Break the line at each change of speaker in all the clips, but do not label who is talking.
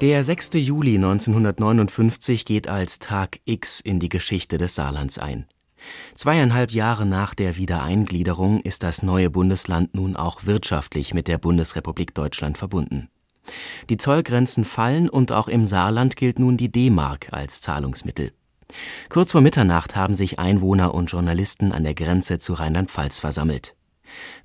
Der 6. Juli 1959 geht als Tag X in die Geschichte des Saarlands ein. Zweieinhalb Jahre nach der Wiedereingliederung ist das neue Bundesland nun auch wirtschaftlich mit der Bundesrepublik Deutschland verbunden. Die Zollgrenzen fallen und auch im Saarland gilt nun die D-Mark als Zahlungsmittel. Kurz vor Mitternacht haben sich Einwohner und Journalisten an der Grenze zu Rheinland-Pfalz versammelt.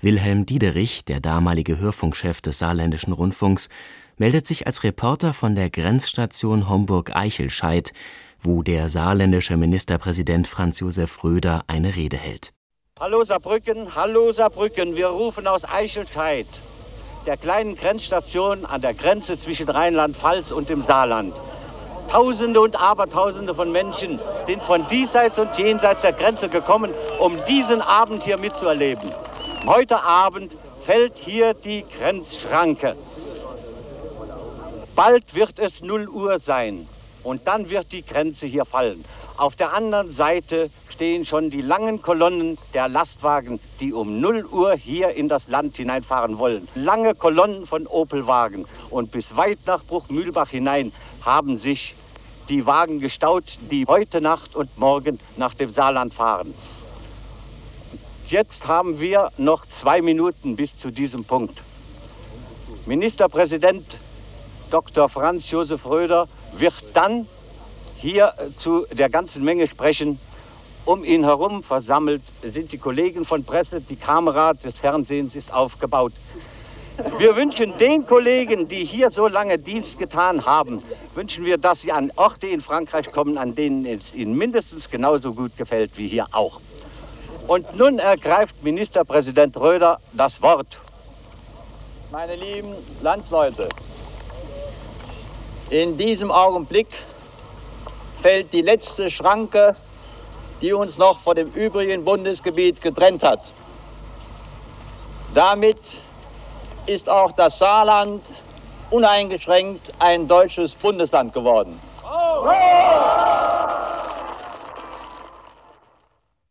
Wilhelm Diederich, der damalige Hörfunkchef des Saarländischen Rundfunks, meldet sich als Reporter von der Grenzstation Homburg-Eichelscheid, wo der saarländische Ministerpräsident Franz Josef Röder eine Rede hält.
Hallo Saarbrücken, hallo Saarbrücken, wir rufen aus Eichelscheid, der kleinen Grenzstation an der Grenze zwischen Rheinland-Pfalz und dem Saarland. Tausende und Abertausende von Menschen sind von diesseits und jenseits der Grenze gekommen, um diesen Abend hier mitzuerleben. Heute Abend fällt hier die Grenzschranke. Bald wird es 0 Uhr sein und dann wird die Grenze hier fallen. Auf der anderen Seite stehen schon die langen Kolonnen der Lastwagen, die um 0 Uhr hier in das Land hineinfahren wollen. Lange Kolonnen von Opelwagen. Und bis weit nach Bruchmühlbach hinein haben sich die Wagen gestaut, die heute Nacht und morgen nach dem Saarland fahren. Jetzt haben wir noch zwei Minuten bis zu diesem Punkt. Ministerpräsident Dr. Franz Josef Röder wird dann hier äh, zu der ganzen Menge sprechen. Um ihn herum versammelt sind die Kollegen von Presse, die Kamera des Fernsehens ist aufgebaut. Wir wünschen den Kollegen, die hier so lange Dienst getan haben, wünschen wir, dass sie an Orte in Frankreich kommen, an denen es ihnen mindestens genauso gut gefällt wie hier auch. Und nun ergreift Ministerpräsident Röder das Wort.
Meine lieben Landsleute, in diesem Augenblick fällt die letzte Schranke, die uns noch von dem übrigen Bundesgebiet getrennt hat. Damit ist auch das Saarland uneingeschränkt ein deutsches Bundesland geworden. Oh!